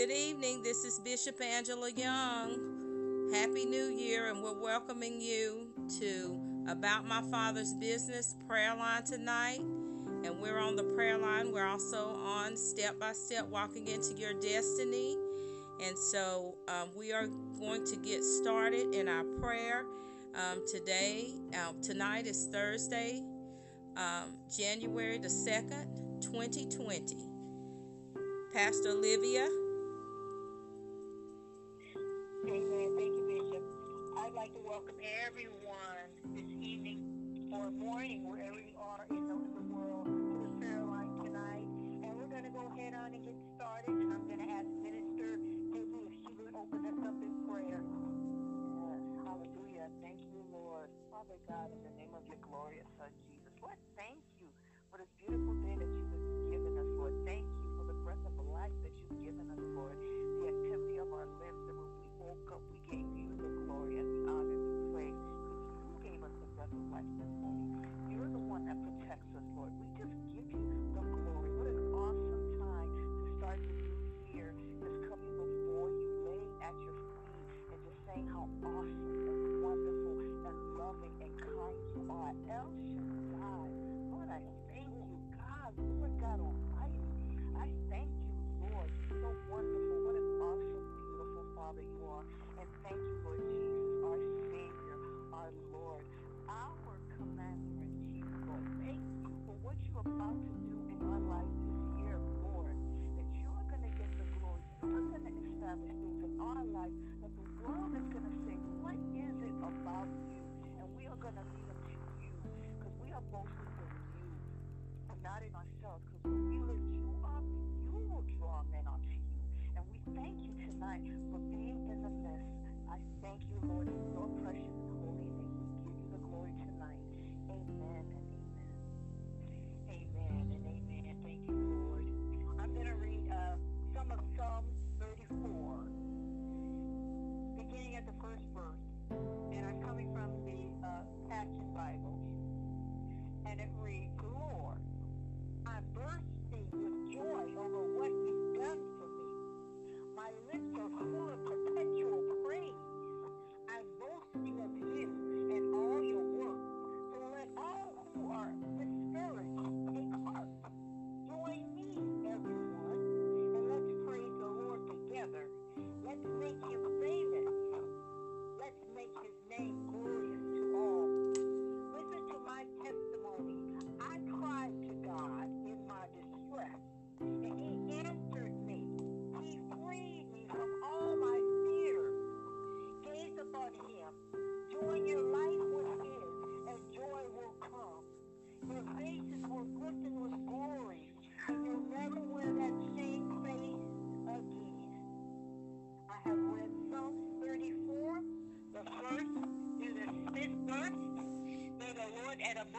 Good evening. This is Bishop Angela Young. Happy New Year, and we're welcoming you to About My Father's Business prayer line tonight. And we're on the prayer line. We're also on step by step walking into your destiny. And so um, we are going to get started in our prayer um, today. Uh, tonight is Thursday, um, January the 2nd, 2020. Pastor Olivia. Amen. Thank you, Bishop. I'd like to welcome everyone this evening or morning, wherever you are in the, the world, to the prayer line tonight. And we're going to go ahead on and get started. And I'm going to ask Minister Peggy if she would open us up in prayer. Yes. Hallelujah. Thank you, Lord. Father God, in the name of your glorious Son, Jesus, Lord, thank you for this beautiful establish things in our life that the world is going to say, what is it about you? And we are going to lead them to you because we are boasting in you and not in ourselves. Because when we lift you up, you will draw men unto you. And we thank you tonight for being in the midst. I thank you, Lord, in your precious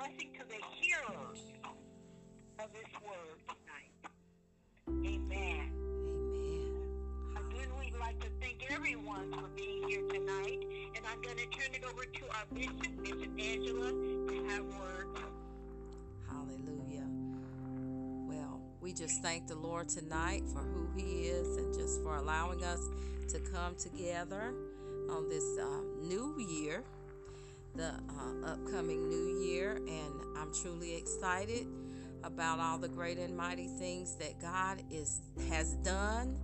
blessing to the hearers of this word tonight. Amen. Amen. Again, we'd like to thank everyone for being here tonight. And I'm going to turn it over to our bishop, Bishop Angela, to have words. Hallelujah. Well, we just thank the Lord tonight for who He is and just for allowing us to come together on this uh, new year, the uh, upcoming new year. And I'm truly excited about all the great and mighty things that God is has done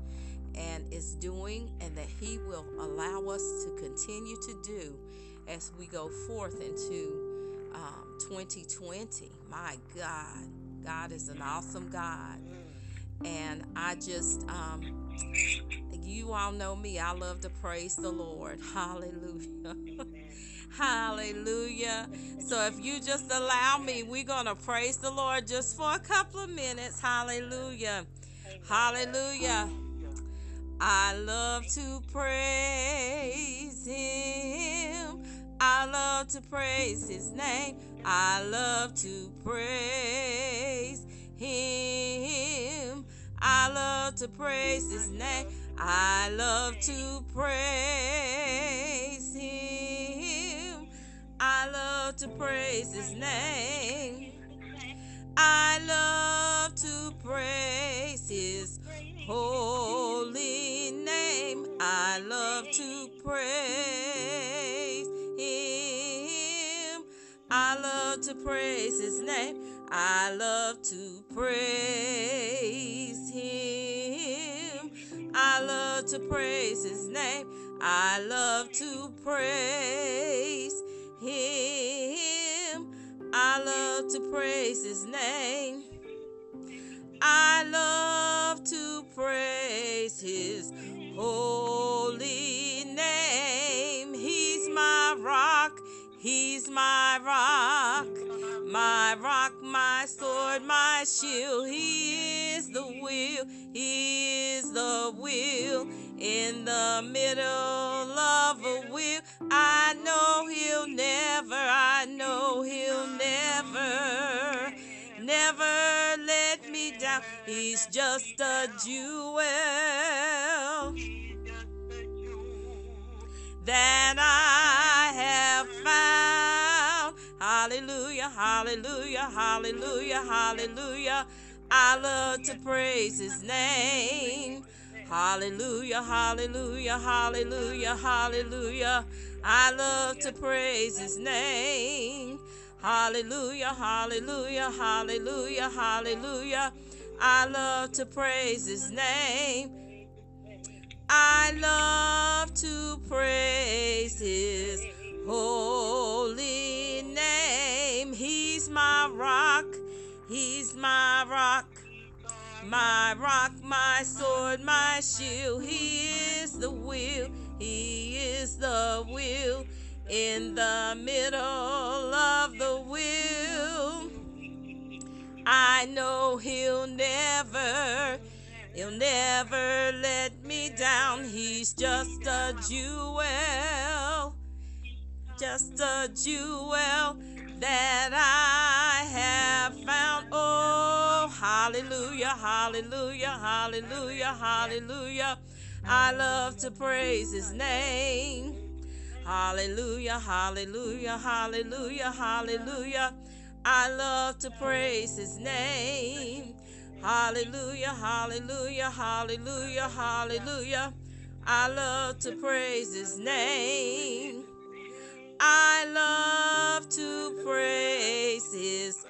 and is doing and that he will allow us to continue to do as we go forth into um, 2020 my god. God is an awesome god. And i just um, you all know me. I love to praise the lord. Hallelujah hallelujah so if you just allow me we're gonna praise the lord just for a couple of minutes hallelujah hallelujah I love to praise him. I love to praise his name. I love to praise him. I love to praise his name. I love to praise him. I love to praise his name. I love to praise his holy name. I love to praise him. I love to praise his name. I love to praise him. I love to praise his name. I love to praise praise his name. I love to praise his holy name. He's my rock. He's my rock. My rock, my sword, my shield. He is the will. He is the will in the middle of a wheel. I know he'll never, I know he'll never, never let me down. He's just a jewel that I have found. Hallelujah, hallelujah, hallelujah, hallelujah. I love to praise his name. Hallelujah, hallelujah, hallelujah, hallelujah. I love to praise his name. Hallelujah, hallelujah, hallelujah, hallelujah. I love to praise his name. I love to praise his holy name. He's my rock. He's my rock my rock, my sword, my shield. He is the will, He is the will in the middle of the will. I know He'll never, He'll never let me down. He's just a jewel, just a jewel that I hallelujah, hallelujah, hallelujah. I love to praise his name. Hallelujah, hallelujah, hallelujah, hallelujah. I love to praise his name. Hallelujah, hallelujah, hallelujah, hallelujah. I love to praise his name. I love to praise his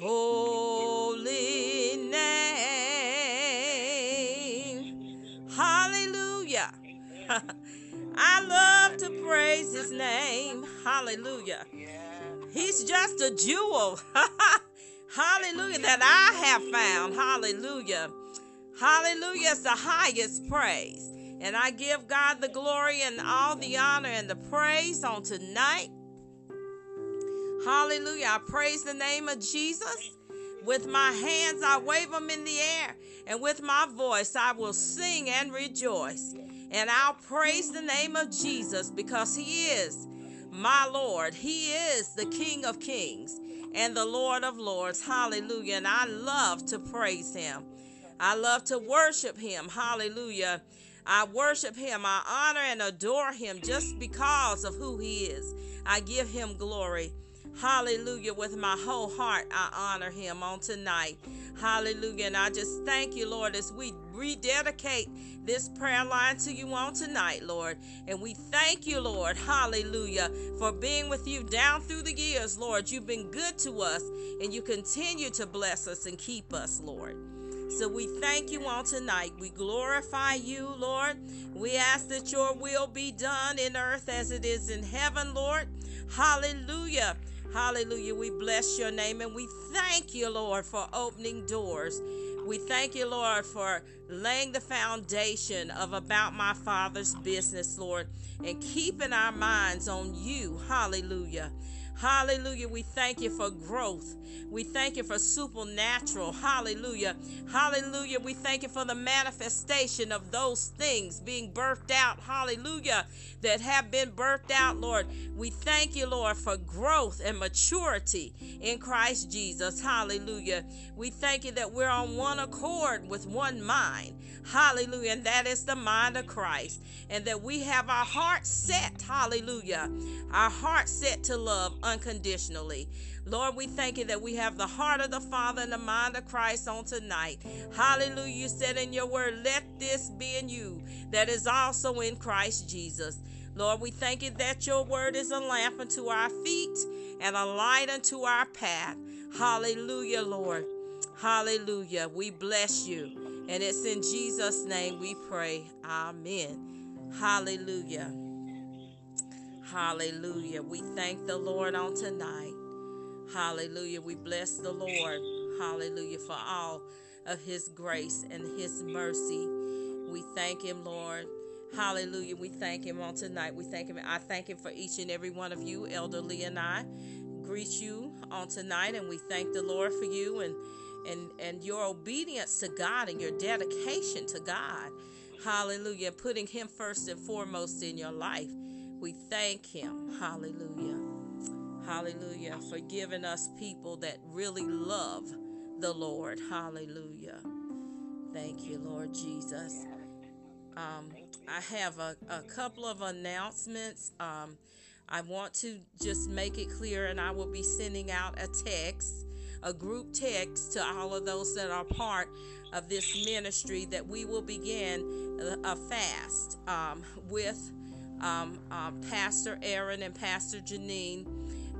holy name. Hallelujah. I love to praise his name. Hallelujah. He's just a jewel. Hallelujah. That I have found. Hallelujah. Hallelujah is the highest praise. And I give God the glory and all the honor and the praise on tonight. Hallelujah. I praise the name of Jesus. With my hands, I wave them in the air. And with my voice, I will sing and rejoice. And I'll praise the name of Jesus because He is my Lord. He is the King of Kings and the Lord of Lords. Hallelujah. And I love to praise Him. I love to worship Him. Hallelujah. I worship him. I honor and adore him just because of who he is. I give him glory. Hallelujah. With my whole heart, I honor him on tonight. Hallelujah. And I just thank you, Lord, as we rededicate this prayer line to you on tonight, Lord. And we thank you, Lord. Hallelujah. For being with you down through the years, Lord. You've been good to us and you continue to bless us and keep us, Lord. So we thank you on tonight. We glorify you, Lord. We ask that your will be done in earth as it is in heaven, Lord. Hallelujah. Hallelujah. We bless your name and we thank you, Lord, for opening doors. We thank you, Lord, for laying the foundation of about my Father's business, Lord, and keeping our minds on you. Hallelujah. Hallelujah. We thank you for growth. We thank you for supernatural. Hallelujah. Hallelujah. We thank you for the manifestation of those things being birthed out. Hallelujah. That have been birthed out, Lord. We thank you, Lord, for growth and maturity in Christ Jesus. Hallelujah. We thank you that we're on one accord with one mind. Hallelujah. And that is the mind of Christ. And that we have our heart set. Hallelujah. Our heart set to love unconditionally. Lord, we thank you that we have the heart of the Father and the mind of Christ on tonight. Hallelujah. You said in your word, let this be in you that is also in Christ Jesus. Lord, we thank you that your word is a lamp unto our feet and a light unto our path. Hallelujah, Lord. Hallelujah. We bless you. And it's in Jesus' name we pray. Amen. Hallelujah. Hallelujah. We thank the Lord on tonight. Hallelujah. We bless the Lord. Hallelujah for all of his grace and his mercy. We thank him, Lord. Hallelujah. We thank him on tonight. We thank him. I thank him for each and every one of you. Elder Lee and I greet you on tonight and we thank the Lord for you and and and your obedience to God and your dedication to God. Hallelujah. Putting him first and foremost in your life. We thank him. Hallelujah. Hallelujah. For giving us people that really love the Lord. Hallelujah. Thank you, Lord Jesus. Um, I have a, a couple of announcements. Um, I want to just make it clear, and I will be sending out a text, a group text to all of those that are part of this ministry that we will begin a fast um, with um, um, Pastor Aaron and Pastor Janine,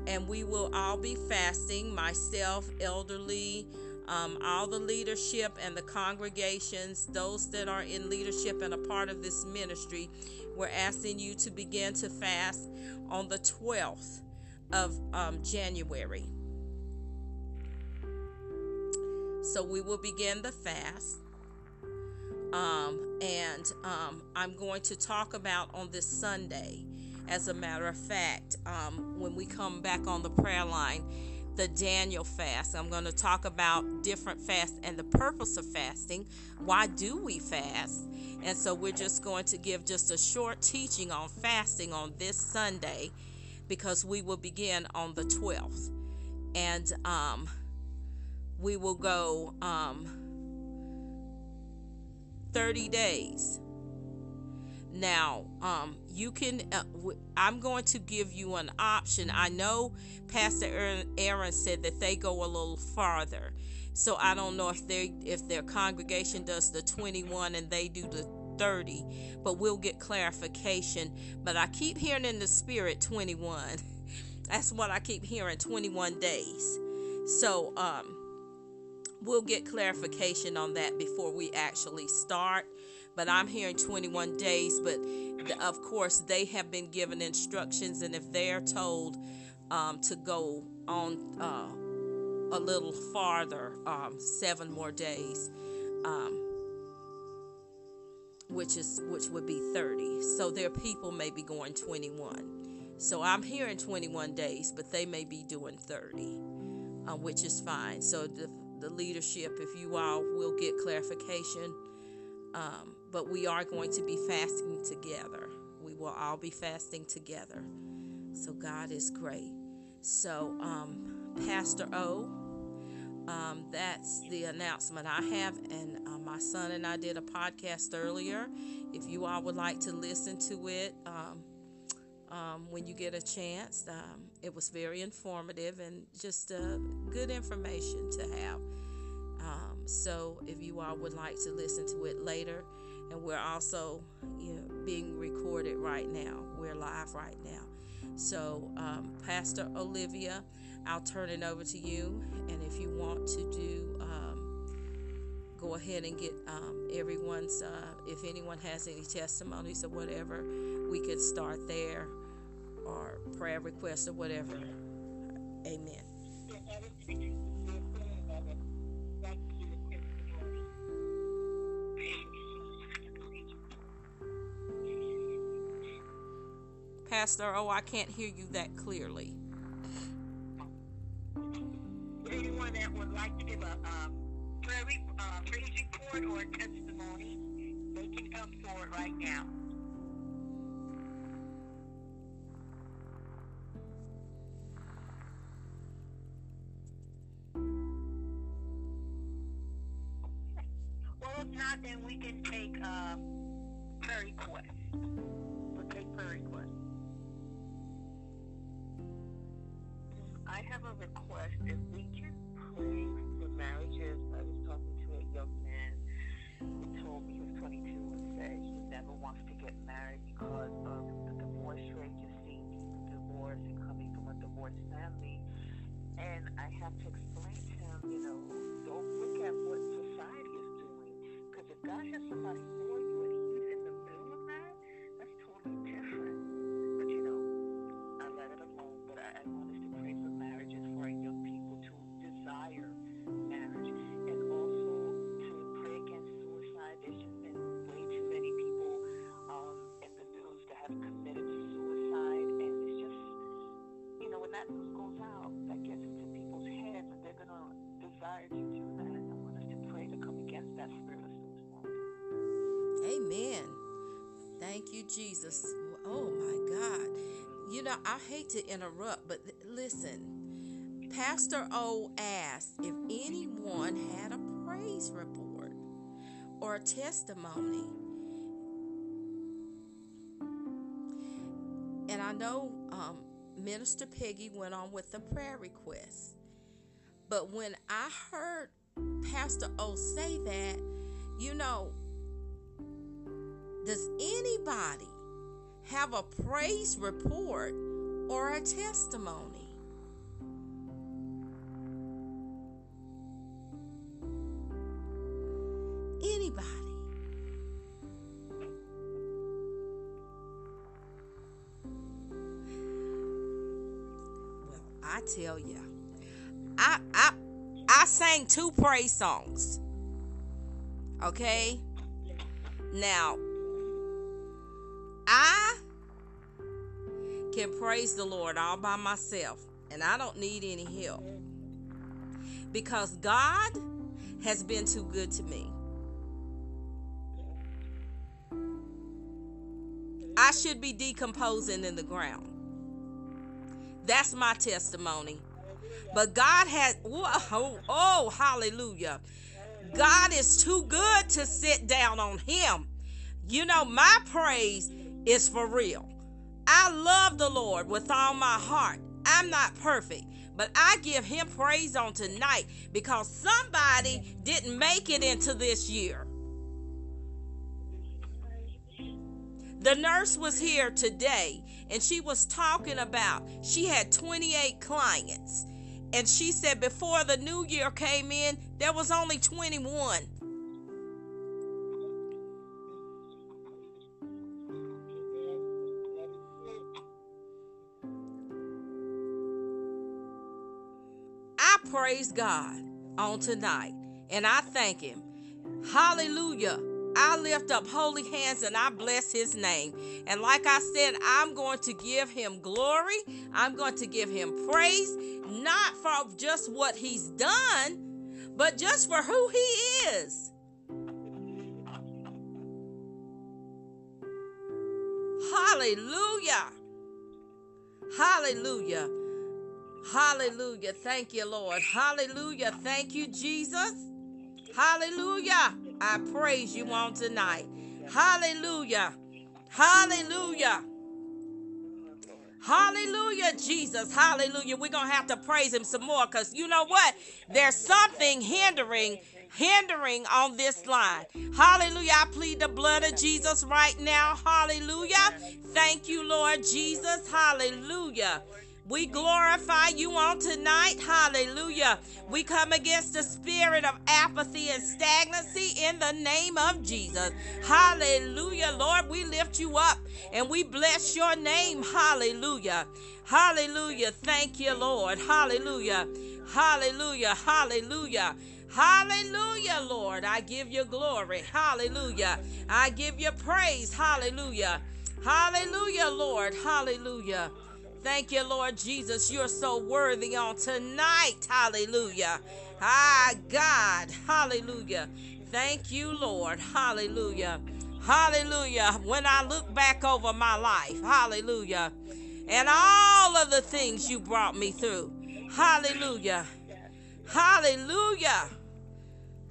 and we will all be fasting. Myself, Elder Lee, um, all the leadership and the congregations, those that are in leadership and a part of this ministry, we're asking you to begin to fast on the 12th of um, January. So we will begin the fast. Um, and um, I'm going to talk about on this Sunday, as a matter of fact, um, when we come back on the prayer line, the Daniel fast. I'm going to talk about different fasts and the purpose of fasting. Why do we fast? And so we're just going to give just a short teaching on fasting on this Sunday because we will begin on the 12th. And um, we will go um, 30 days. Now, um, you can, uh, w- I'm going to give you an option. I know Pastor Aaron, Aaron said that they go a little farther. So I don't know if they if their congregation does the 21 and they do the 30, but we'll get clarification. But I keep hearing in the spirit 21. That's what I keep hearing 21 days. So um we'll get clarification on that before we actually start. But I'm hearing 21 days, but of course, they have been given instructions, and if they're told um, to go on uh, a little farther, um, seven more days, um, which is which would be 30. So their people may be going 21. So I'm hearing 21 days, but they may be doing 30, uh, which is fine. So the the leadership if you all will get clarification. Um, but we are going to be fasting together. We will all be fasting together. So God is great. So, um, Pastor O, um, that's the announcement I have. And uh, my son and I did a podcast earlier. If you all would like to listen to it, um, um, when you get a chance. It was very informative and just uh, good information to have. Um, so, if you all would like to listen to it later, and we're also you know, being recorded right now, we're live right now. So, um, Pastor Olivia, I'll turn it over to you. And if you want to do, um, go ahead and get um, everyone's, uh, if anyone has any testimonies or whatever, we could start there or prayer requests or whatever. Amen. Pastor, oh, I can't hear you that clearly. Anyone that would like to give a um, prayer, uh, praise report or testimony, they can come forward right now. Because if God has Jesus. Oh my God. You know, I hate to interrupt, but listen. Pastor O asked if anyone had a praise report or a testimony. And I know um, Minister Peggy went on with the prayer request. But when I heard Pastor O say that, you know, does anybody have a praise report or a testimony? Anybody? Well, I tell you, I I I sang two praise songs. Okay? Now, can praise the Lord all by myself, and I don't need any help because God has been too good to me. I should be decomposing in the ground. That's my testimony. But God has, whoa, oh, hallelujah. God is too good to sit down on Him. You know, my praise is for real. I love the Lord with all my heart. I'm not perfect, but I give Him praise on tonight because somebody didn't make it into this year. The nurse was here today and she was talking about she had 28 clients. And she said before the new year came in, there was only 21. Praise God on tonight and I thank Him. Hallelujah. I lift up holy hands and I bless his name. And like I said, I'm going to give him glory. I'm going to give him praise, not for just what he's done, but just for who he is. Hallelujah. Hallelujah. Hallelujah. Thank you, Lord. Hallelujah. Thank you, Jesus. Hallelujah. I praise you on tonight. Hallelujah. Hallelujah. Hallelujah, Jesus. Hallelujah. We're going to have to praise him some more because you know what? There's something hindering hindering on this line. Hallelujah. I plead the blood of Jesus right now. Hallelujah. Thank you, Lord Jesus. Hallelujah. We glorify you on tonight. Hallelujah. We come against the spirit of apathy and stagnancy in the name of Jesus. Hallelujah. Lord, we lift you up and we bless your name. Hallelujah. Hallelujah. Thank you, Lord. Hallelujah. Hallelujah. Hallelujah. Hallelujah, Lord. I give you glory. Hallelujah. I give you praise. Hallelujah. Hallelujah, Lord. Hallelujah. Thank you, Lord Jesus. You're so worthy on tonight. Hallelujah. Ah, God. Hallelujah. Thank you, Lord. Hallelujah. Hallelujah. When I look back over my life, hallelujah, and all of the things you brought me through, hallelujah. Hallelujah.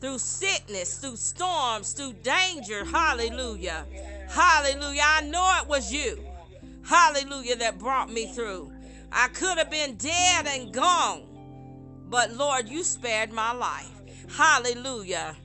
Through sickness, through storms, through danger, hallelujah. Hallelujah. I know it was you hallelujah, that brought me through. I could have been dead and gone, but Lord, you spared my life. Hallelujah.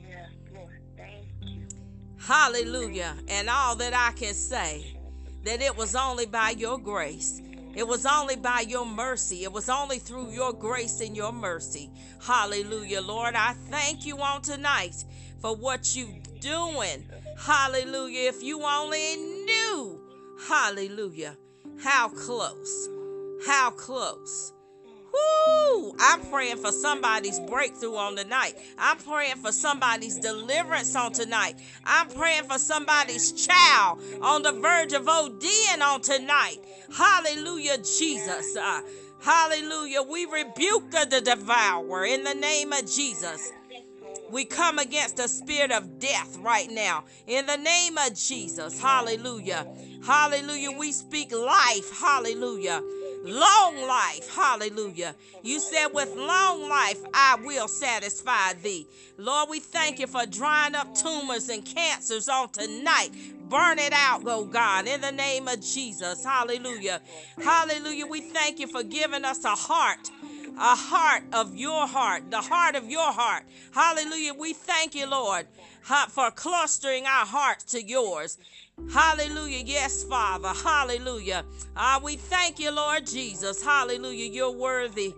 Hallelujah. And all that I can say, that it was only by your grace. It was only by your mercy. It was only through your grace and your mercy. Hallelujah, Lord. I thank you on tonight for what you're doing. Hallelujah. If you only knew, hallelujah, how close, how close Woo! I'm praying for somebody's breakthrough on tonight. I'm praying for somebody's deliverance on tonight. I'm praying for somebody's child on the verge of ODing on tonight. Hallelujah, Jesus. Uh, hallelujah. We rebuke the devourer in the name of Jesus. We come against the spirit of death right now in the name of Jesus. Hallelujah. Hallelujah. We speak life. Hallelujah long life. Hallelujah. You said, with long life, I will satisfy thee. Lord, we thank you for drying up tumors and cancers on tonight. Burn it out, oh God, in the name of Jesus. Hallelujah. Hallelujah. We thank you for giving us a heart a heart of your heart, the heart of your heart. Hallelujah. We thank you, Lord, for clustering our hearts to yours. Hallelujah. Yes, Father. Hallelujah. Ah, we thank you, Lord Jesus. Hallelujah. You're worthy.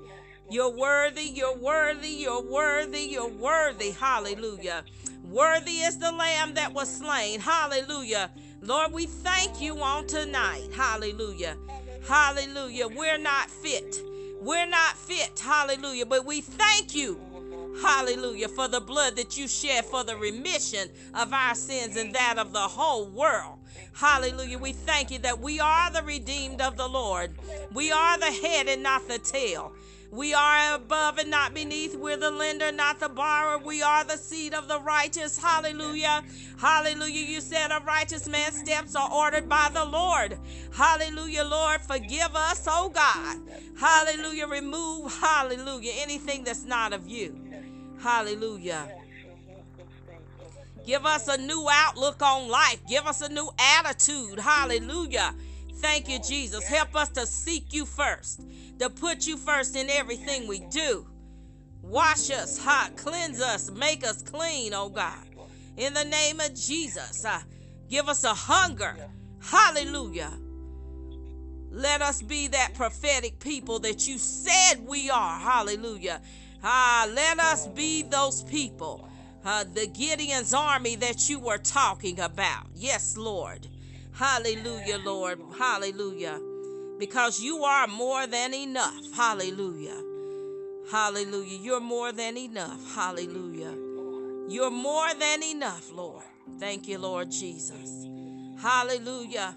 You're worthy. You're worthy. You're worthy. You're worthy. Hallelujah. Worthy is the lamb that was slain. Hallelujah. Lord, we thank you on tonight. Hallelujah. Hallelujah. We're not fit. We're not fit. Hallelujah. But we thank you Hallelujah. For the blood that you shed for the remission of our sins and that of the whole world. Hallelujah. We thank you that we are the redeemed of the Lord. We are the head and not the tail. We are above and not beneath. We're the lender, not the borrower. We are the seed of the righteous. Hallelujah. Hallelujah. You said a righteous man's steps are ordered by the Lord. Hallelujah, Lord. Forgive us, oh God. Hallelujah. Remove, hallelujah, anything that's not of you. Hallelujah. Give us a new outlook on life. Give us a new attitude. Hallelujah. Thank you, Jesus. Help us to seek you first, to put you first in everything we do. Wash us hot, cleanse us, make us clean, oh God. In the name of Jesus, uh, give us a hunger. Hallelujah. Let us be that prophetic people that you said we are. Hallelujah. Ah, let us be those people, uh, the Gideon's army that you were talking about. Yes, Lord. Hallelujah, Lord. Hallelujah. Because you are more than enough. Hallelujah. Hallelujah. You're more than enough. Hallelujah. You're more than enough, Lord. Thank you, Lord Jesus. Hallelujah.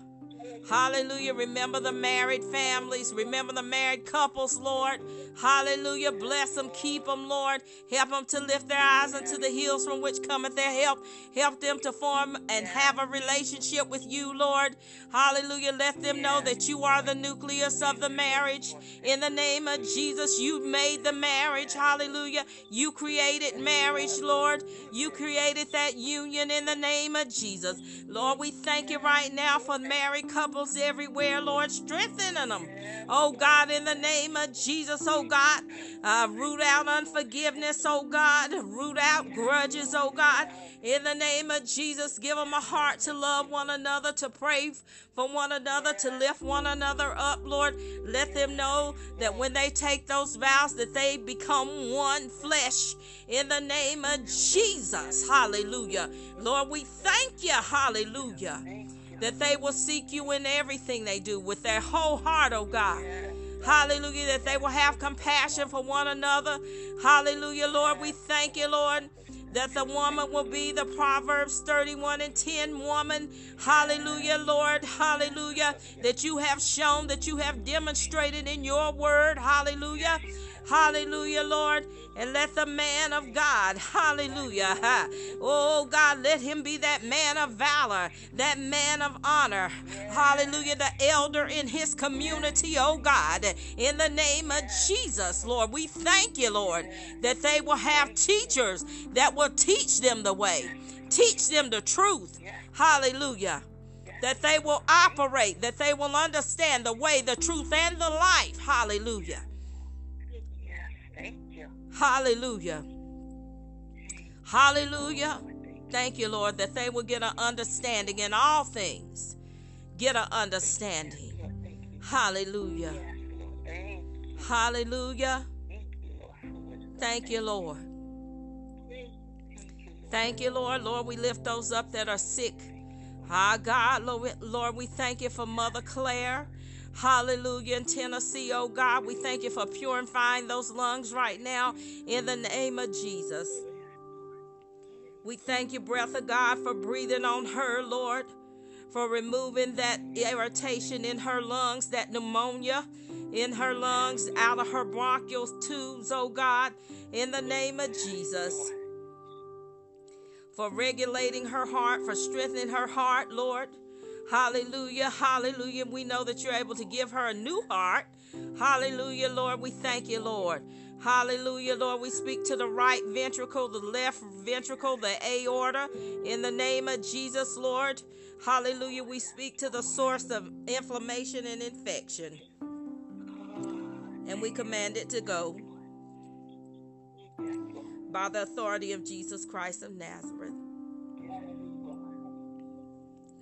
Hallelujah. Remember the married families. Remember the married couples, Lord. Hallelujah. Bless them. Keep them, Lord. Help them to lift their eyes unto the hills from which cometh their help. Help them to form and have a relationship with you, Lord. Hallelujah. Let them know that you are the nucleus of the marriage. In the name of Jesus, you made the marriage. Hallelujah. You created marriage, Lord. You created that union in the name of Jesus. Lord, we thank you right now for married couples everywhere, Lord. Strengthening them. Oh God, in the name of Jesus, oh God. Uh, root out unforgiveness, oh God. Root out grudges, oh God. In the name of Jesus, give them a heart to love one another, to pray for one another, to lift one another up, Lord. Let them know that when they take those vows, that they become one flesh. In the name of Jesus, hallelujah. Lord, we thank you, hallelujah, that they will seek you in everything they do with their whole heart, oh God. Hallelujah, that they will have compassion for one another. Hallelujah, Lord. We thank you, Lord that the woman will be the Proverbs 31 and 10 woman. Hallelujah, Lord. Hallelujah. That you have shown, that you have demonstrated in your word. Hallelujah. Hallelujah, Lord. And let the man of God, hallelujah, oh God, let him be that man of valor, that man of honor, hallelujah, the elder in his community, oh God, in the name of Jesus, Lord. We thank you, Lord, that they will have teachers that will teach them the way, teach them the truth, hallelujah that they will operate, that they will understand the way, the truth, and the life. Hallelujah. Hallelujah. Hallelujah. Thank you, Lord, that they will get an understanding in all things. Get an understanding. Hallelujah. Hallelujah. Thank you, Lord. Thank you, Lord. Lord. We lift those up that are sick. Ah, God, Lord, Lord, we thank you for Mother Claire. Hallelujah. In Tennessee, oh God, we thank you for purifying those lungs right now in the name of Jesus. We thank you, breath of God, for breathing on her, Lord, for removing that irritation in her lungs, that pneumonia in her lungs, out of her bronchial tubes, oh God, in the name of Jesus for regulating her heart, for strengthening her heart, Lord. Hallelujah, hallelujah. We know that you're able to give her a new heart. Hallelujah, Lord. We thank you, Lord. Hallelujah, Lord. We speak to the right ventricle, the left ventricle, the aorta, in the name of Jesus, Lord. Hallelujah. We speak to the source of inflammation and infection, and we command it to go by the authority of Jesus Christ of Nazareth.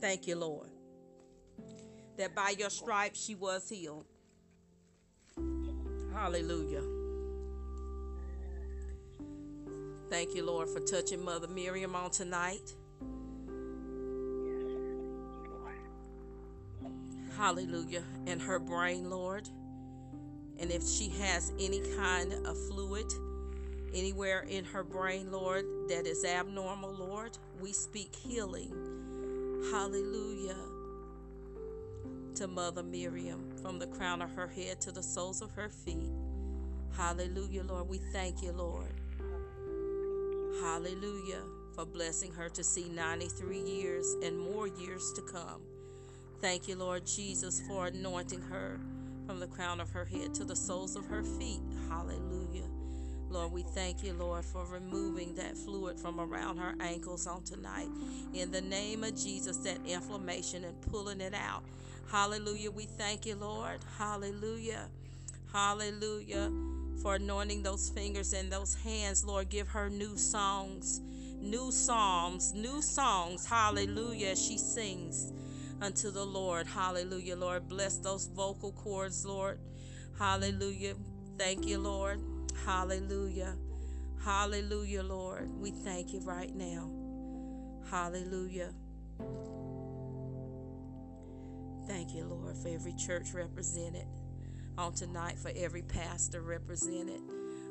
Thank you, Lord. That by your stripes she was healed. Hallelujah. Thank you, Lord, for touching Mother Miriam on tonight. Hallelujah. And her brain, Lord. And if she has any kind of fluid anywhere in her brain, Lord, that is abnormal, Lord, we speak healing. Hallelujah. To Mother Miriam from the crown of her head to the soles of her feet. Hallelujah, Lord. We thank you, Lord. Hallelujah. For blessing her to see 93 years and more years to come. Thank you, Lord Jesus, for anointing her from the crown of her head to the soles of her feet. Hallelujah. Lord, we thank you, Lord, for removing that fluid from around her ankles on tonight. In the name of Jesus, that inflammation and pulling it out. Hallelujah. We thank you, Lord. Hallelujah. Hallelujah. For anointing those fingers and those hands, Lord. Give her new songs, new psalms, new songs. Hallelujah. She sings unto the Lord. Hallelujah, Lord. Bless those vocal cords, Lord. Hallelujah. Thank you, Lord. Hallelujah. Hallelujah, Lord. We thank you right now. Hallelujah. Thank you, Lord, for every church represented on tonight, for every pastor represented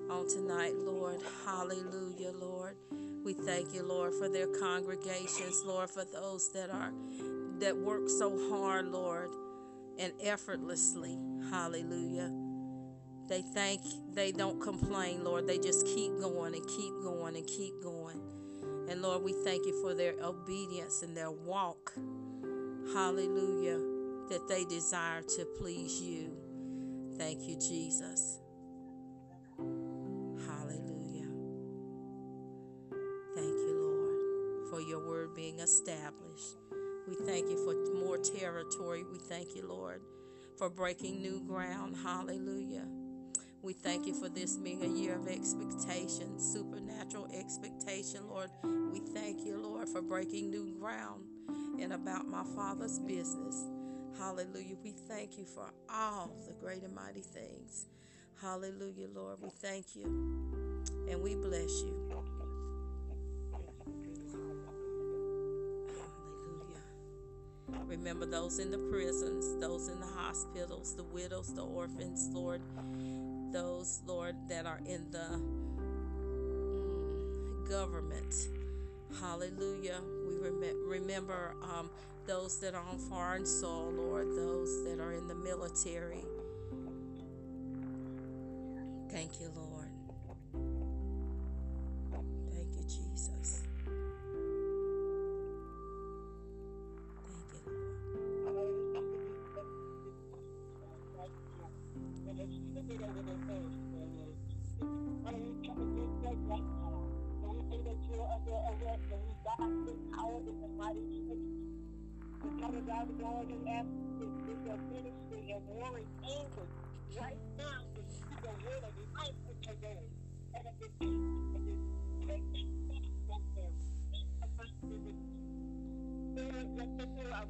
on tonight, Lord. Hallelujah, Lord. We thank you, Lord, for their congregations, Lord, for those that are that work so hard, Lord, and effortlessly. Hallelujah. They thank, they don't complain, Lord. They just keep going and keep going and keep going. And Lord, we thank you for their obedience and their walk. Hallelujah. That they desire to please you. Thank you, Jesus. Hallelujah. Thank you, Lord, for your word being established. We thank you for more territory. We thank you, Lord, for breaking new ground. Hallelujah. We thank you for this being a year of expectation, supernatural expectation, Lord. We thank you, Lord, for breaking new ground and about my Father's business. Hallelujah. We thank you for all the great and mighty things. Hallelujah, Lord. We thank you and we bless you. Hallelujah. Remember those in the prisons, those in the hospitals, the widows, the orphans, Lord. Those, Lord, that are in the mm, government. Hallelujah. We rem- remember um, those that are on foreign soil, Lord, those that are in the military. Thank you, Lord.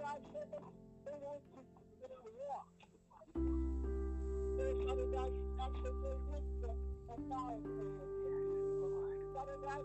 God said they went to they walk. Father God, God said they went to the fire. Father God,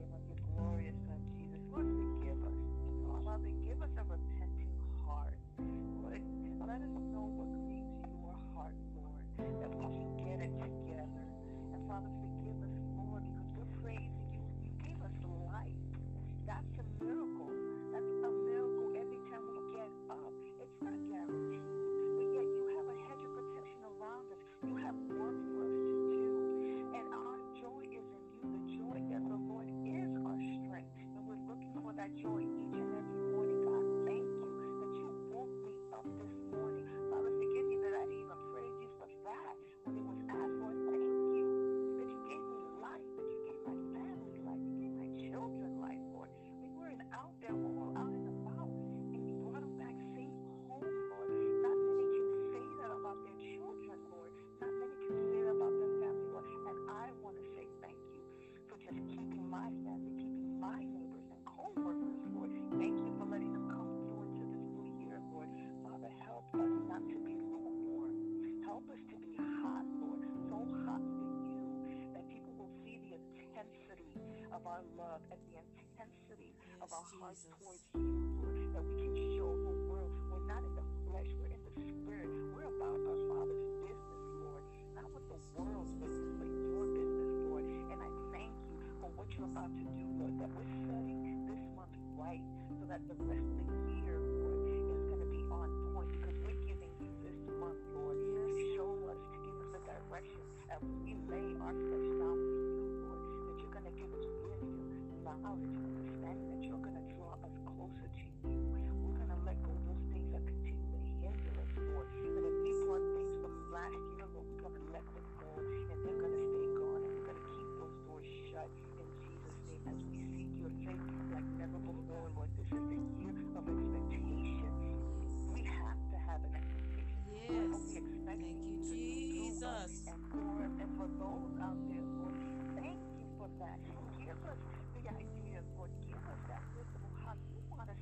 Jesus. towards you, that we can show the world. We're not in the flesh, we're in the spirit. We're about our Father's business, Lord, not what the world's business, but your business, Lord. And I thank you for what you're about to do, Lord, that we're setting this month right so that the rest of the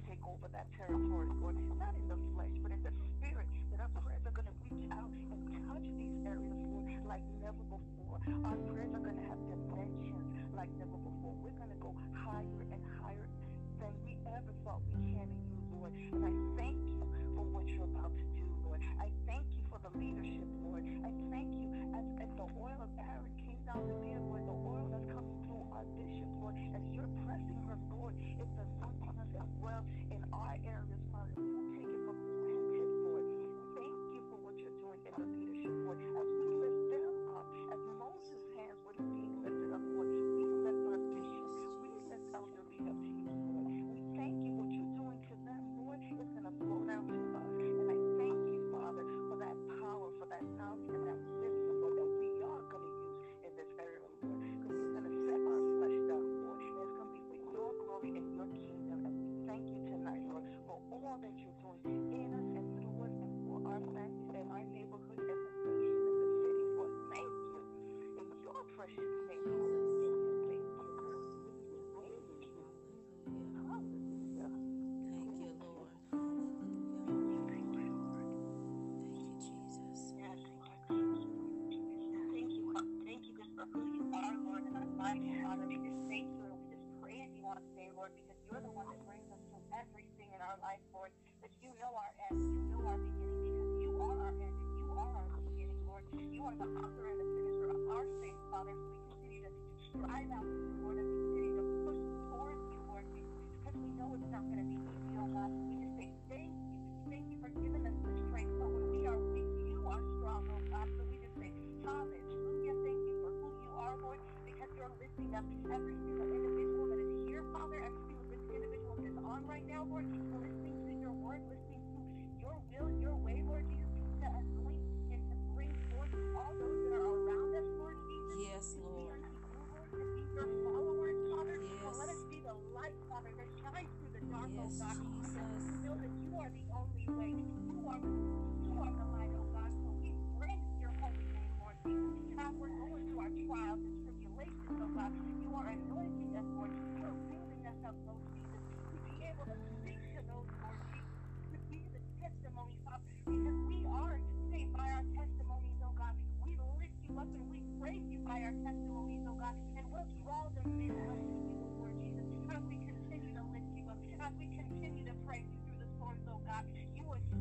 take over that territory, Lord. Not in the flesh, but in the spirit, that our prayers are going to reach out and touch these areas, Lord, like never before. Our prayers are going to have dimensions like never before. We're going to go higher and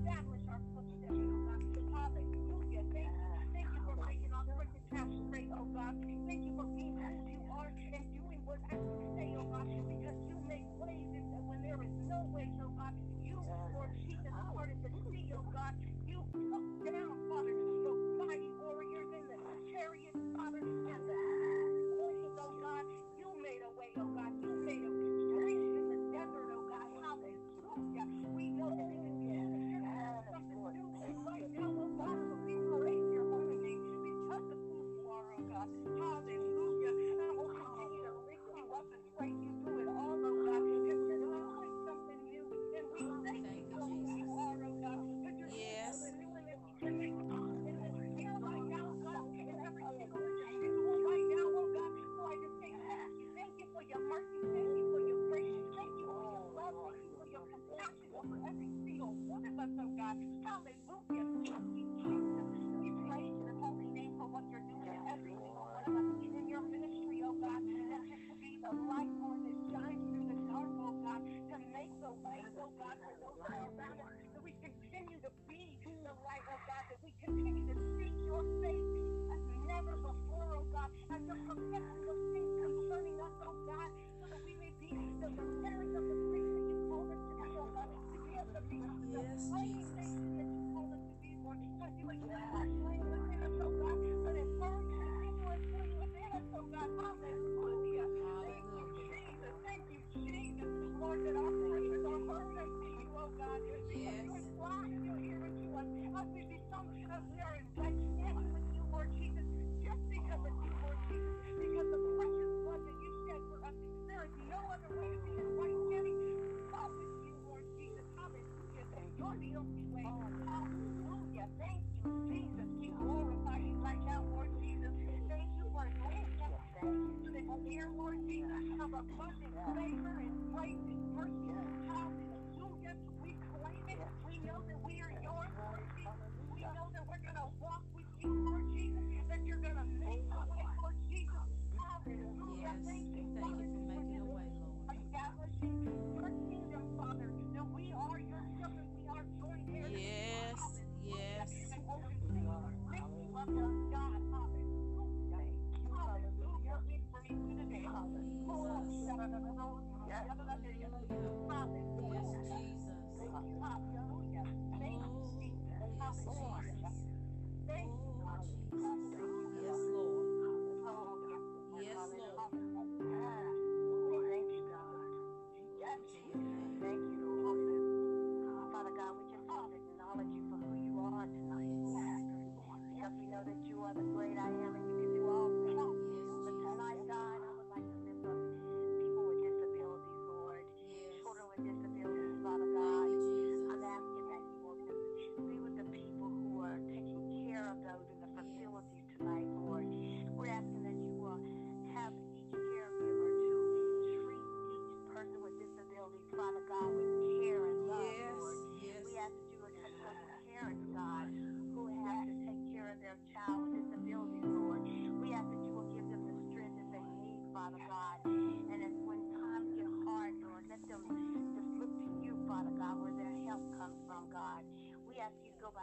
You establish become, we are in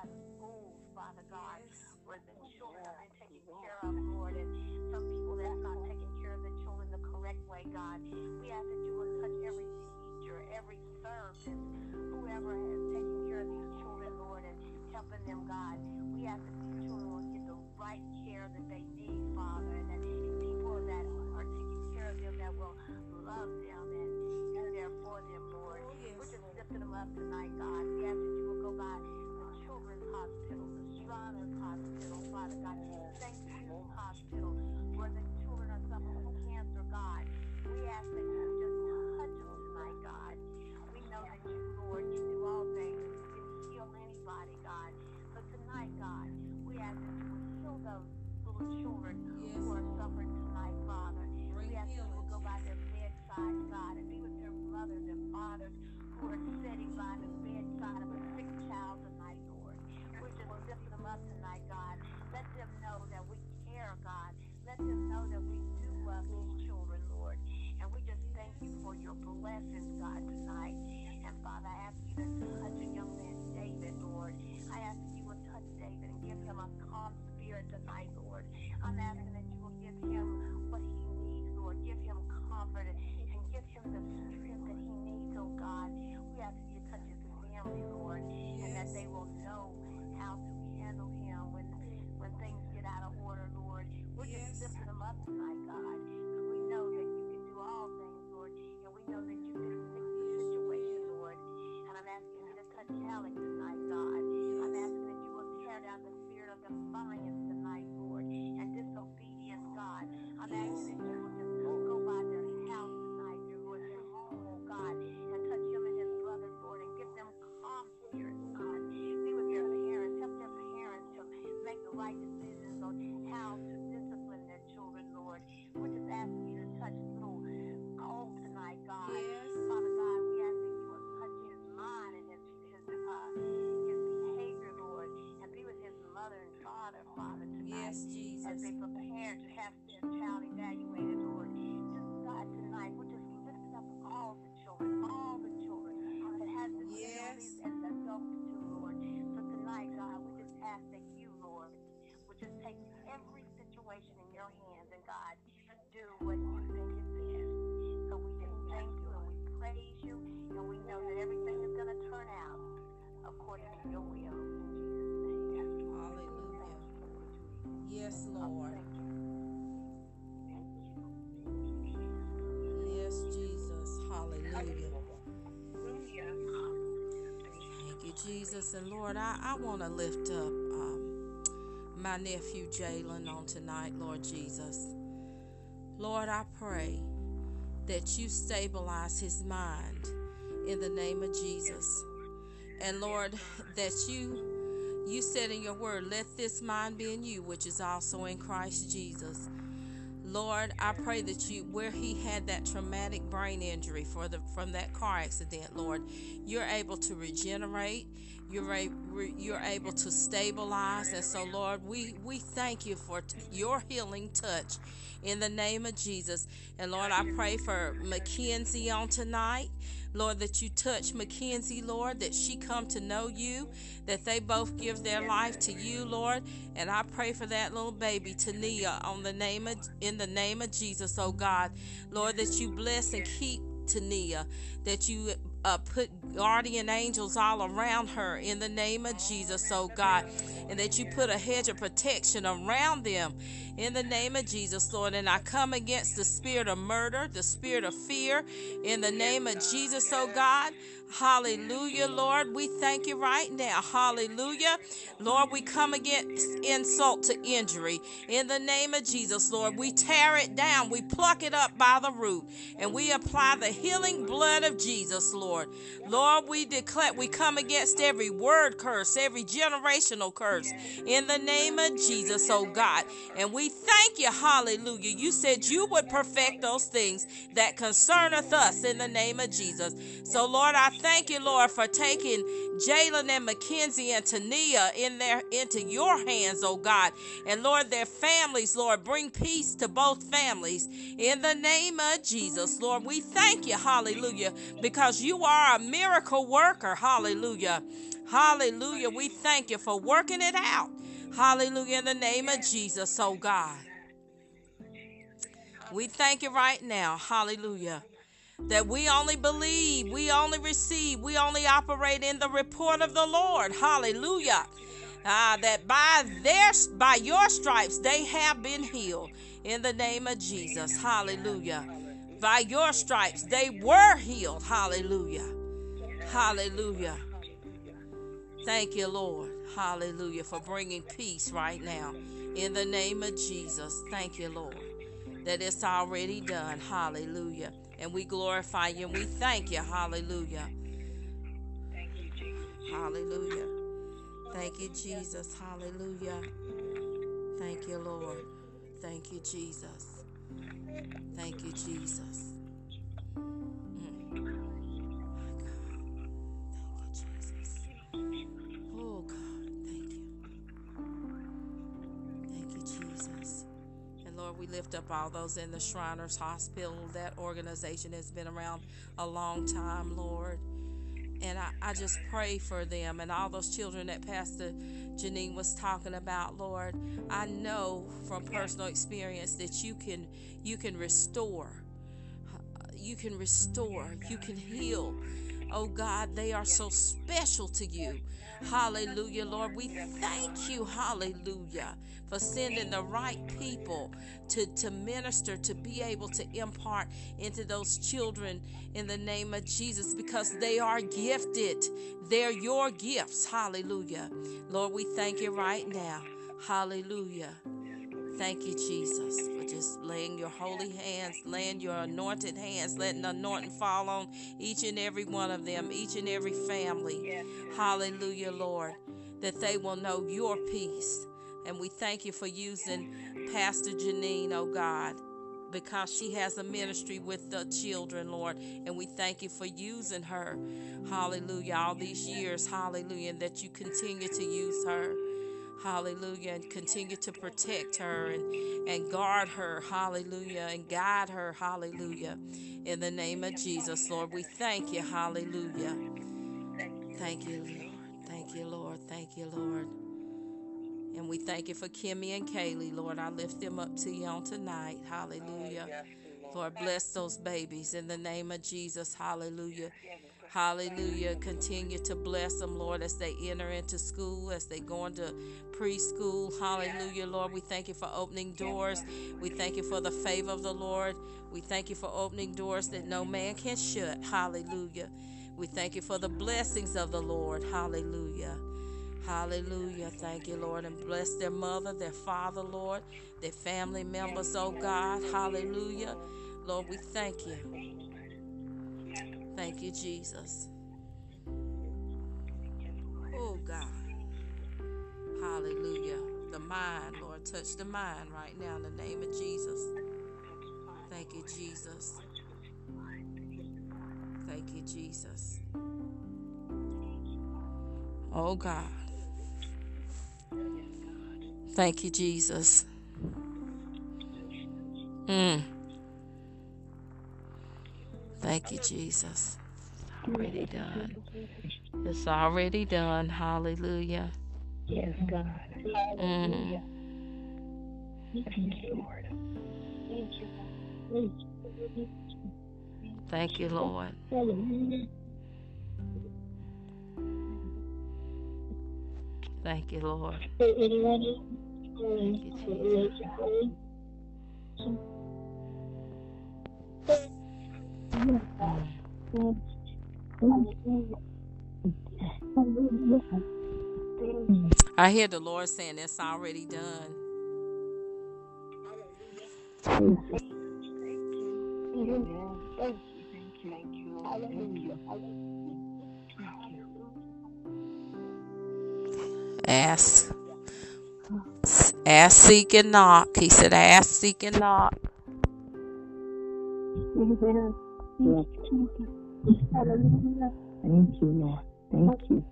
by the schools, Father God, where the children are being taken care of, Lord, and some people that's not taking care of the children the correct way, God. We ask that you would touch every teacher, every servant, whoever has taken care of these children, Lord, and helping them, God. blessings, God, tonight. And Father, I ask you to touch a young man, David, Lord. I ask you to touch David and give him a calm spirit to Jesus. And Lord, I, I want to lift up um, my nephew Jalen on tonight, Lord Jesus. Lord, I pray that you stabilize his mind in the name of Jesus. And Lord, that you you said in your word, let this mind be in you, which is also in Christ Jesus. Lord, I pray that you, where he had that traumatic brain injury for the from that car accident, Lord, you're able to regenerate. You're you're able to stabilize, and so Lord, we we thank you for t- your healing touch in the name of Jesus. And Lord, I pray for Mackenzie on tonight. Lord, that you touch Mackenzie, Lord, that she come to know you, that they both give their life to you, Lord. And I pray for that little baby, Tania, on the name of in the name of Jesus, oh God. Lord, that you bless and keep Tania, that you uh, put guardian angels all around her in the name of Jesus, oh God, and that you put a hedge of protection around them in the name of Jesus, Lord. And I come against the spirit of murder, the spirit of fear, in the name of Jesus, oh God. Hallelujah, Lord. We thank you right now. Hallelujah. Lord, we come against insult to injury. In the name of Jesus, Lord, we tear it down. We pluck it up by the root. And we apply the healing blood of Jesus, Lord. Lord, we declare, we come against every word curse, every generational curse. In the name of Jesus, oh God. And we thank you, hallelujah. You said you would perfect those things that concerneth us in the name of Jesus. So, Lord, I thank you, Lord, for taking Jalen and Mackenzie and Tania in their into your hands, oh God. And Lord, their families, Lord, bring peace to both families in the name of Jesus. Lord, we thank you, hallelujah, because you are a miracle worker, hallelujah. Hallelujah. We thank you for working it out. Hallelujah. In the name of Jesus, oh God. We thank you right now. Hallelujah that we only believe, we only receive, we only operate in the report of the Lord. Hallelujah. Ah, that by their by your stripes they have been healed in the name of Jesus. Hallelujah. By your stripes they were healed. Hallelujah. Hallelujah. Thank you, Lord. Hallelujah for bringing peace right now in the name of Jesus. Thank you, Lord, that it's already done. Hallelujah. And we glorify you and we thank you. Hallelujah. Thank you, Jesus. Hallelujah. Thank you, Jesus. Hallelujah. Thank you, Lord. Thank you, Jesus. Thank you, Jesus. Mm. Thank you, Jesus. Oh, God. Thank you. Thank you, Jesus. Lord, we lift up all those in the Shriners Hospital. That organization has been around a long time, Lord. And I, I just pray for them and all those children that Pastor Janine was talking about, Lord. I know from personal experience that you can you can restore. You can restore. You can heal. Oh God, they are so special to you. Hallelujah, Lord. We thank you, hallelujah, for sending the right people to, to minister, to be able to impart into those children in the name of Jesus because they are gifted. They're your gifts. Hallelujah. Lord, we thank you right now. Hallelujah. Thank you, Jesus, for just laying your holy hands, laying your anointed hands, letting the anointing fall on each and every one of them, each and every family. Hallelujah, Lord, that they will know your peace. And we thank you for using Pastor Janine, oh God, because she has a ministry with the children, Lord. And we thank you for using her. Hallelujah. All these years, hallelujah, and that you continue to use her. Hallelujah. And continue to protect her and, and guard her. Hallelujah. And guide her. Hallelujah. In the name of Jesus, Lord, we thank you. Hallelujah. Thank you, Lord. Thank you, Lord. Thank you, Lord. And we thank you for Kimmy and Kaylee, Lord. I lift them up to you on tonight. Hallelujah. Lord, bless those babies in the name of Jesus. Hallelujah. Hallelujah. Continue to bless them, Lord, as they enter into school, as they go into preschool. Hallelujah, Lord. We thank you for opening doors. We thank you for the favor of the Lord. We thank you for opening doors that no man can shut. Hallelujah. We thank you for the blessings of the Lord. Hallelujah. Hallelujah. Thank you, Lord. And bless their mother, their father, Lord, their family members, oh God. Hallelujah. Lord, we thank you. Thank you, Jesus. Oh, God. Hallelujah. The mind, Lord, touch the mind right now in the name of Jesus. Thank you, Jesus. Thank you, Jesus. Oh God. Thank you, Jesus. Mm. Thank you, Jesus. Already done. It's already done. Hallelujah. Yes, God. Mm. Thank you, Lord. Thank you, Lord. Thank you, Lord. Thank you, Jesus. I hear the Lord saying it's already done. Ask. Ask, seek, and knock. He said, ask, seek, and knock. Thank you, Lord. Thank you.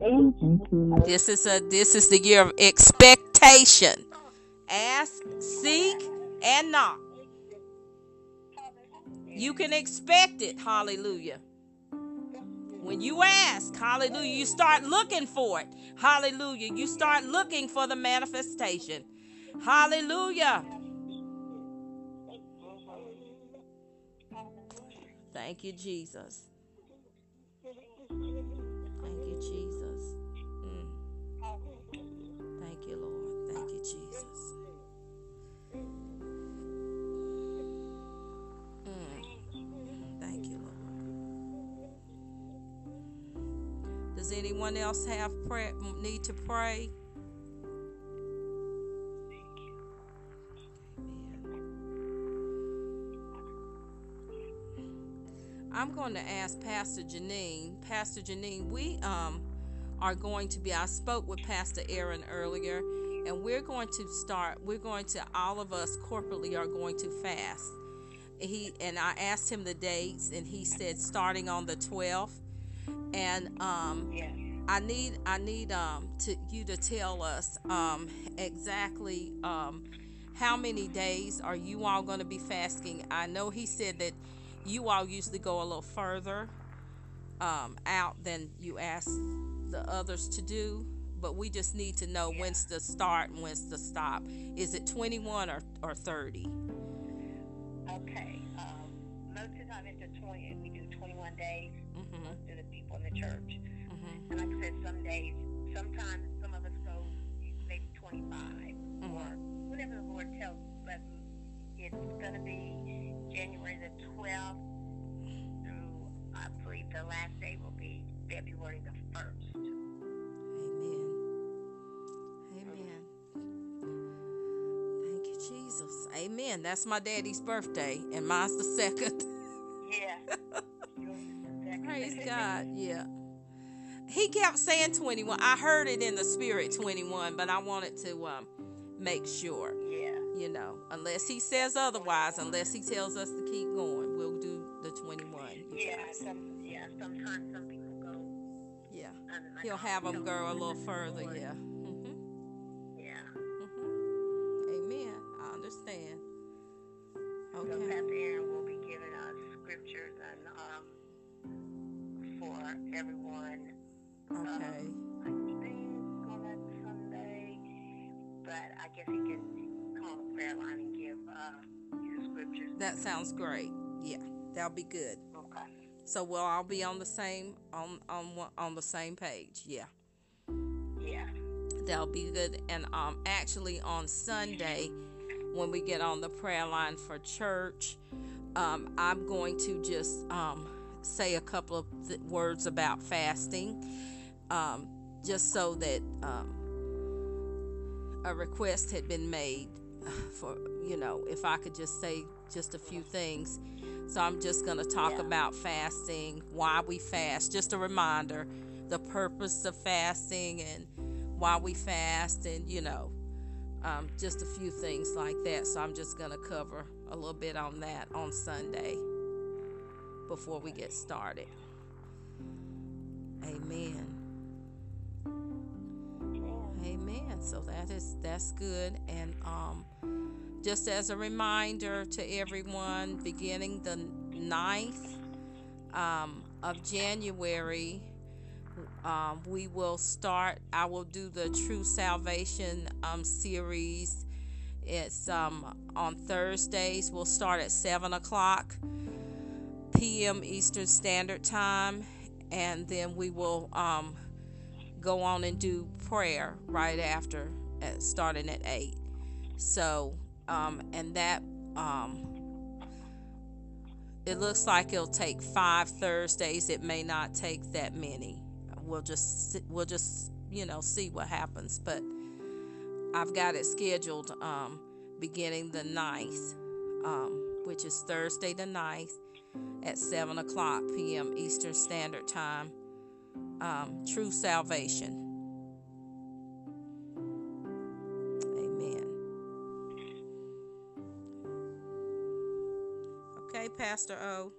Thank you. This is a this is the year of expectation. Ask, seek, and knock. You can expect it. Hallelujah. When you ask, hallelujah, you start looking for it. Hallelujah. You start looking for the manifestation. Hallelujah. Thank you, Jesus. Thank you, Jesus. Mm. Thank you, Lord. Thank you, Jesus. Mm. Thank you, Lord. Does anyone else have prayer, need to pray? I'm going to ask Pastor Janine. Pastor Janine, we um are going to be. I spoke with Pastor Aaron earlier, and we're going to start. We're going to all of us corporately are going to fast. He and I asked him the dates, and he said starting on the 12th. And um. I need I need um to you to tell us um exactly um how many days are you all going to be fasting? I know he said that you all usually go a little further um, out than you ask the others to do, but we just need to know when's the start and when's the stop. Is it 21 or, or 30? Okay. Um, most of the time it's a 20, we do 21 days, Mm-hmm, most of the people in the church. mm-hmm, And like I said, some days, sometimes some of us go maybe 25 or whatever the Lord tells us. But it's going to be January the 12th through, I believe the last day will be February the 1st. Amen. Amen. Thank you, Jesus. Amen. That's my daddy's birthday, and mine's the second. Yeah. Praise God. Yeah. He kept saying 21. I heard it in the spirit 21, but I wanted to um, make sure, Yeah. you know, unless he says otherwise, unless he tells us to keep going, Yeah. Some, yeah. Sometimes some people go. Yeah. Um, He'll have them go a little further. Lord. Yeah. hmm Yeah. hmm Amen. I understand. Okay. So. Pastor Aaron will be giving us scriptures and um for everyone. Okay. I think on that Sunday, but I guess he can call a prayer line and give uh you the scriptures. That sounds great. Yeah. That'll be good. So we'll all be on the same on on on the same page. Yeah. Yeah. That'll be good. And um, actually, on Sunday, when we get on the prayer line for church, um, I'm going to just um, say a couple of th- words about fasting, um, just so that um, a request had been made for, you know, if I could just say just a few things. So I'm just going to talk Yeah. about fasting, why we fast, just a reminder, the purpose of fasting and why we fast and you know um, just a few things like that. So I'm just going to cover a little bit on that on Sunday before we get started. Amen. Amen. So that is that's good and um just as a reminder to everyone beginning the 9th um, of January um, we will start I will do the True Salvation um, series it's um, on Thursdays we'll start at 7 o'clock p.m. Eastern Standard Time and then we will um, go on and do prayer right after, at, starting at 8. So, um, and that, um, it looks like it'll take five Thursdays. It may not take that many. We'll just, we'll just, you know, see what happens. But I've got it scheduled um, beginning the 9th, um, which is Thursday the 9th at 7 o'clock p.m. Eastern Standard Time. Um, true salvation. Pastor O.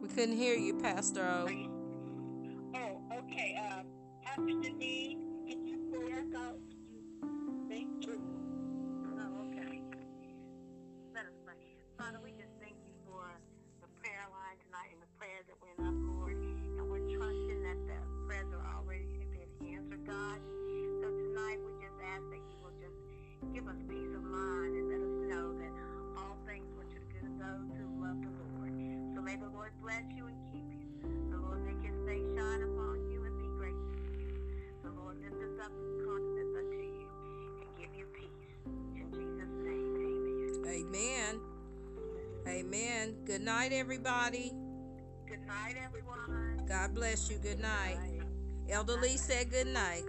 We couldn't hear you, Pastor O. everybody. Good night, everyone. God bless you. Good night. Elder Lee said good night.